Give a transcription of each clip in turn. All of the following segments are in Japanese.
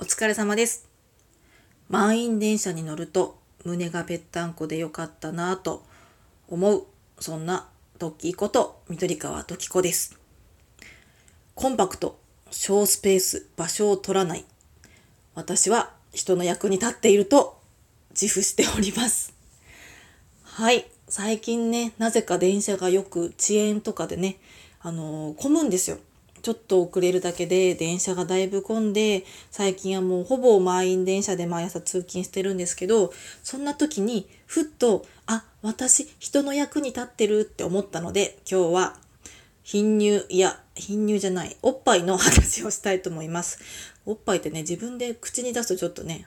お疲れ様です。満員電車に乗ると胸がぺったんこでよかったなぁと思う、そんなトッキーこと緑川時子です。コンパクト、小スペース、場所を取らない。私は人の役に立っていると自負しております。はい。最近ね、なぜか電車がよく遅延とかでね、あのー混むんですよ。ちょっと遅れるだけで電車がだいぶ混んで、最近はもうほぼ満員電車で毎朝通勤してるんですけど、そんな時にふっと、あ、私人の役に立ってるって思ったので、今日は貧乳、いや、貧乳じゃない、おっぱいの話をしたいと思います。おっぱいってね、自分で口に出すとちょっとね、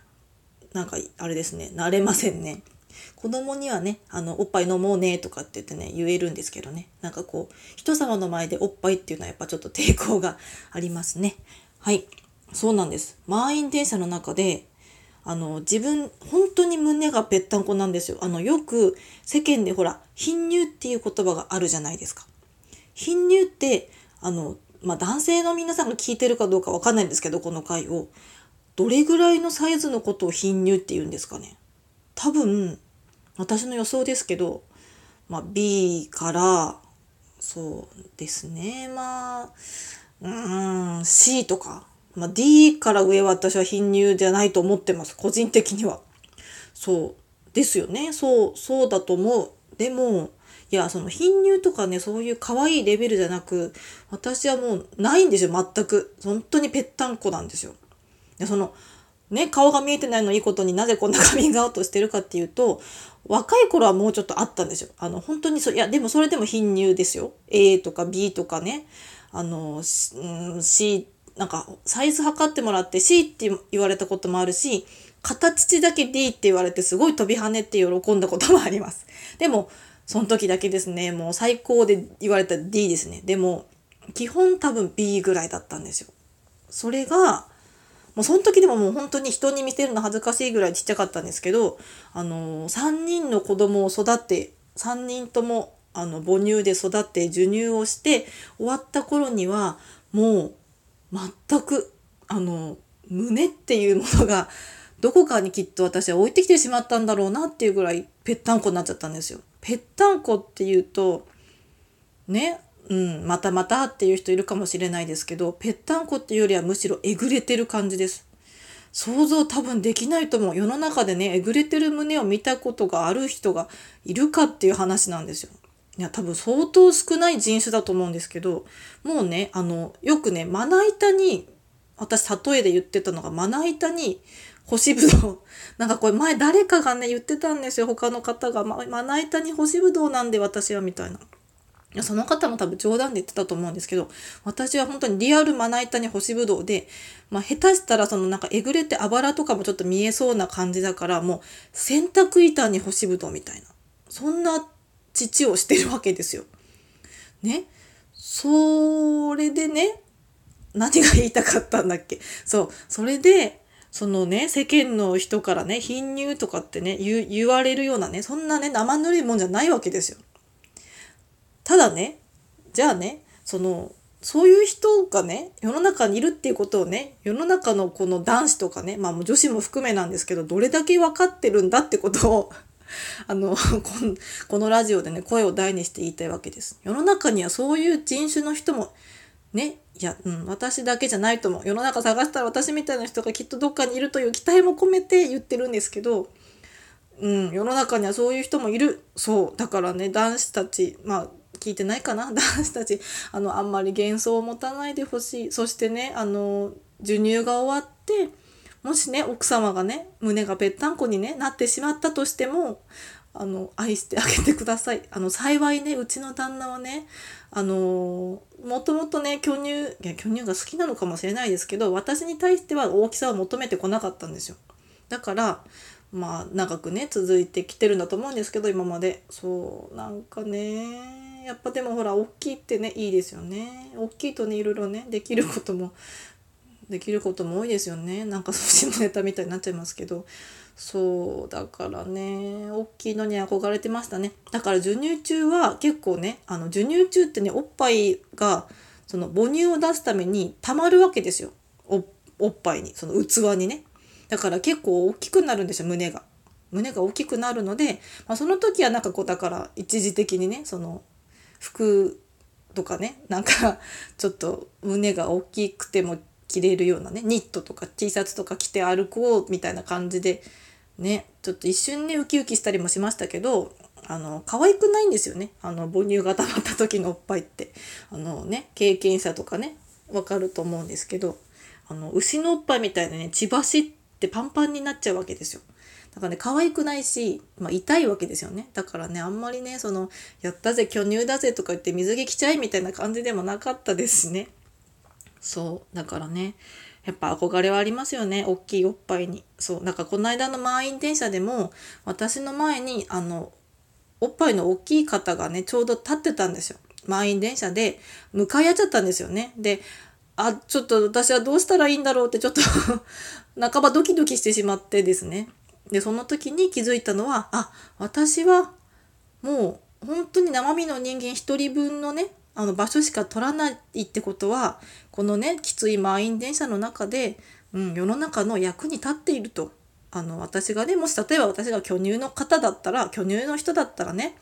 なんかあれですね、慣れませんね。子供にはね、あの、おっぱい飲もうねとかって言ってね、言えるんですけどね。なんかこう、人様の前でおっぱいっていうのはやっぱちょっと抵抗がありますね。はい。そうなんです。満員電車の中で、あの、自分、本当に胸がぺったんこなんですよ。あの、よく世間でほら、貧乳っていう言葉があるじゃないですか。貧乳って、あの、まあ、男性の皆さんが聞いてるかどうかわかんないんですけど、この回を。どれぐらいのサイズのことを貧乳って言うんですかね。多分、私の予想ですけど、まあ、B から、そうですね、まあ、うん、C とか、まあ、D から上は私は貧乳じゃないと思ってます、個人的には。そう、ですよね、そう、そうだと思う。でも、いや、その貧乳とかね、そういう可愛いレベルじゃなく、私はもうないんですよ、全く。本当にぺったんこなんですよ。でそのね、顔が見えてないのいいことになぜこんなカミングアウトしてるかっていうと若い頃はもうちょっとあったんですよ。あの本当にそいやでもそれでも貧乳ですよ。A とか B とかねあの、ん、C なんかサイズ測ってもらって C って言われたこともあるし形だけ D って言われてすごい飛び跳ねって喜んだこともあります。でもその時だけですねもう最高で言われた D ですね。でも基本多分 B ぐらいだったんですよ。それがもうその時でももう本当に人に見せるの恥ずかしいぐらいちっちゃかったんですけど、あの、3人の子供を育て、3人ともあの母乳で育って授乳をして終わった頃にはもう全くあの胸っていうものがどこかにきっと私は置いてきてしまったんだろうなっていうぐらいぺったんこになっちゃったんですよ。ぺったんこっていうとねうん、またまたっていう人いるかもしれないですけど、ぺったんこっていうよりはむしろえぐれてる感じです。想像多分できないと思う。世の中でね、えぐれてる胸を見たことがある人がいるかっていう話なんですよ。いや、多分相当少ない人種だと思うんですけど、もうね、あの、よくね、まな板に、私例えで言ってたのが、まな板に干しぶどう。なんかこれ前誰かがね、言ってたんですよ。他の方が。ま、まな板に干しぶどうなんで私はみたいな。その方も多分冗談で言ってたと思うんですけど、私は本当にリアルまな板に干しぶどうで、まあ下手したらそのなんかえぐれてあばらとかもちょっと見えそうな感じだから、もう洗濯板に干しぶどうみたいな。そんな父をしてるわけですよ。ね？それでね、何が言いたかったんだっけ？そう。それで、そのね、世間の人からね、貧乳とかってね、言われるようなね、そんなね、生ぬるいもんじゃないわけですよ。ただね、じゃあね、その、そういう人がね、世の中にいるっていうことをね、世の中のこの男子とかね、まあ女子も含めなんですけど、どれだけ分かってるんだってことを、あの、こんこのラジオでね、声を大にして言いたいわけです。世の中にはそういう人種の人も、ね、いや、うん、私だけじゃないと思う。世の中探したら私みたいな人がきっとどっかにいるという期待も込めて言ってるんですけど、うん、世の中にはそういう人もいる。そう。だからね、男子たち、まあ、聞いてないかな男子たち、あの、あんまり幻想を持たないでほしい。そしてね、あの、授乳が終わって、もしね、奥様がね、胸がぺったんこに、ね、なってしまったとしても、あの、愛してあげてください。あの、幸いね、うちの旦那はね、あの、もともとね、巨乳、いや、巨乳が好きなのかもしれないですけど、私に対しては大きさを求めてこなかったんですよ。だから、まあ、長くね、続いてきてるんだと思うんですけど、今まで。そう、なんかね、やっぱでもほら、大きいってね、いいですよね。大きいとね、いろいろね、できることも、できることも多いですよね。なんか、そのネタみたいになっちゃいますけど。そう、だからね、大きいのに憧れてましたね。だから授乳中は結構ね、あの、授乳中ってね、おっぱいが、その母乳を出すために溜まるわけですよ。おおっぱいにその器にねだから結構大きくなるんですよ胸が胸が大きくなるので、まあ、その時はなんかこうだから一時的にねその服とかねなんかちょっと胸が大きくても着れるようなねニットとか T シャツとか着て歩こうみたいな感じでねちょっと一瞬ねウキウキしたりもしましたけどあの可愛くないんですよね。あの母乳が溜まった時のおっぱいって。あのね経験者とかねわかると思うんですけどあの牛のおっぱいみたいなね血走ってパンパンになっちゃうわけですよ。だからね可愛くないし、まあ、痛いわけですよね。だからねあんまりねそのやったぜ巨乳だぜとか言って水着着ちゃえみたいな感じでもなかったですしね。そう。だからねやっぱ憧れはありますよね。大きいおっぱいに。そう。なんかこの間の満員電車でも私の前にあのおっぱいの大きい方がねちょうど立ってたんですよ。満員電車で向かい合っちゃったんですよね。であちょっと私はどうしたらいいんだろうってちょっと 半ばドキドキしてしまってですねでその時に気づいたのはあ私はもう本当に生身の人間一人分のねあの場所しか取らないってことはこのねきつい満員電車の中で、うん、世の中の役に立っているとあの私がねもし例えば私が巨乳の方だったら巨乳の人だったらね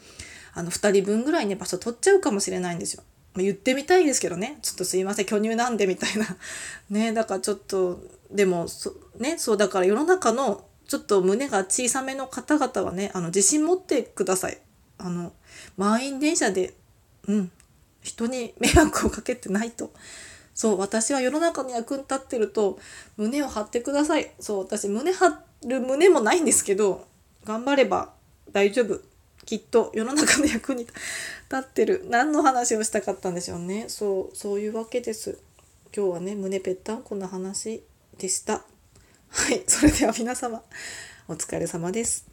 あの2人分ぐらいね場所取っちゃうかもしれないんですよ。言ってみたいですけどね。ちょっとすいません。巨乳なんでみたいな。ねだからちょっとでもそねそうだから世の中のちょっと胸が小さめの方々はねあの自信持ってください。あの満員電車でうん人に迷惑をかけてないと。そう私は世の中の役に立ってると胸を張ってください。そう私胸張る胸もないんですけど頑張れば大丈夫。きっと世の中の役に立ってる。何の話をしたかったんでしょうね。そうそういうわけです。今日はね胸ぺったんこの話でした。はい。それでは皆様お疲れ様です。